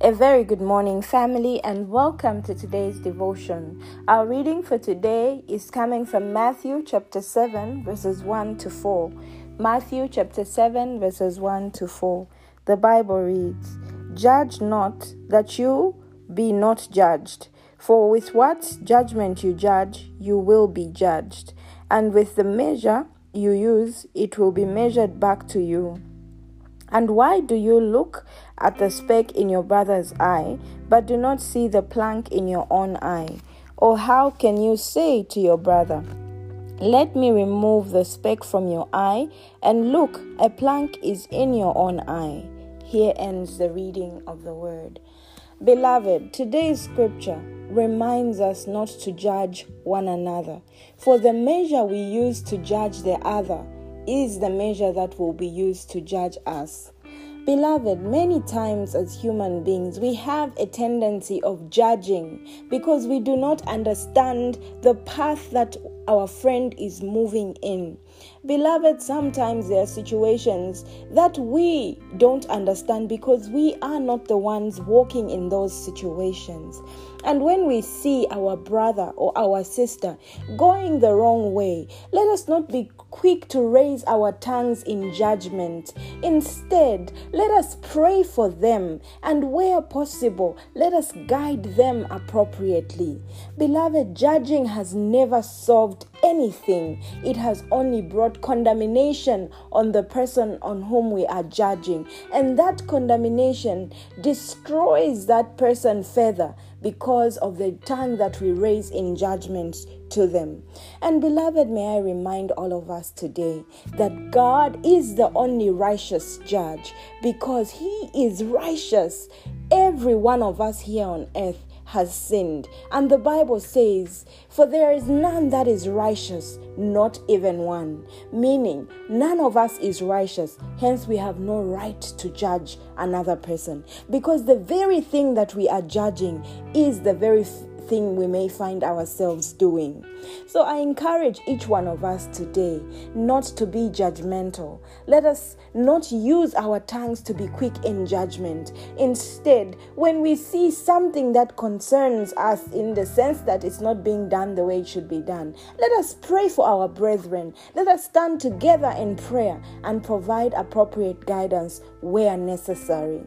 A very good morning, family, and welcome to today's devotion. Our reading for today is coming from Matthew chapter 7, verses 1 to 4. Matthew chapter 7, verses 1 to 4. The Bible reads Judge not that you be not judged, for with what judgment you judge, you will be judged, and with the measure you use, it will be measured back to you. And why do you look at the speck in your brother's eye, but do not see the plank in your own eye? Or how can you say to your brother, Let me remove the speck from your eye, and look, a plank is in your own eye? Here ends the reading of the word. Beloved, today's scripture reminds us not to judge one another, for the measure we use to judge the other is the measure that will be used to judge us. Beloved, many times as human beings, we have a tendency of judging because we do not understand the path that our friend is moving in. Beloved, sometimes there are situations that we don't understand because we are not the ones walking in those situations. And when we see our brother or our sister going the wrong way, let us not be quick to raise our tongues in judgment. Instead, let us pray for them and, where possible, let us guide them appropriately. Beloved, judging has never solved anything, it has only brought condemnation on the person on whom we are judging. And that condemnation destroys that person further because of the tongue that we raise in judgment to them. And beloved, may I remind all of us today that God is the only righteous judge because He is righteous. Every one of us here on earth has sinned. And the Bible says, For there is none that is righteous, not even one. Meaning, none of us is righteous, hence, we have no right to judge another person. Because the very thing that we are judging is the very thing we may find ourselves doing. So I encourage each one of us today not to be judgmental. Let us not use our tongues to be quick in judgment. Instead, when we see something that concerns us in the sense that it's not being done the way it should be done, let us pray for our brethren. Let us stand together in prayer and provide appropriate guidance where necessary.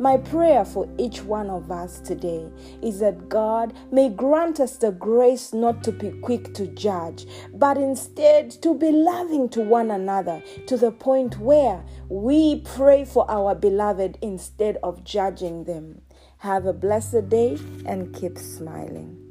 My prayer for each one of us today is that God may grant us the grace not to be quick to judge, but instead to be loving to one another to the point where we pray for our beloved instead of judging them. Have a blessed day and keep smiling.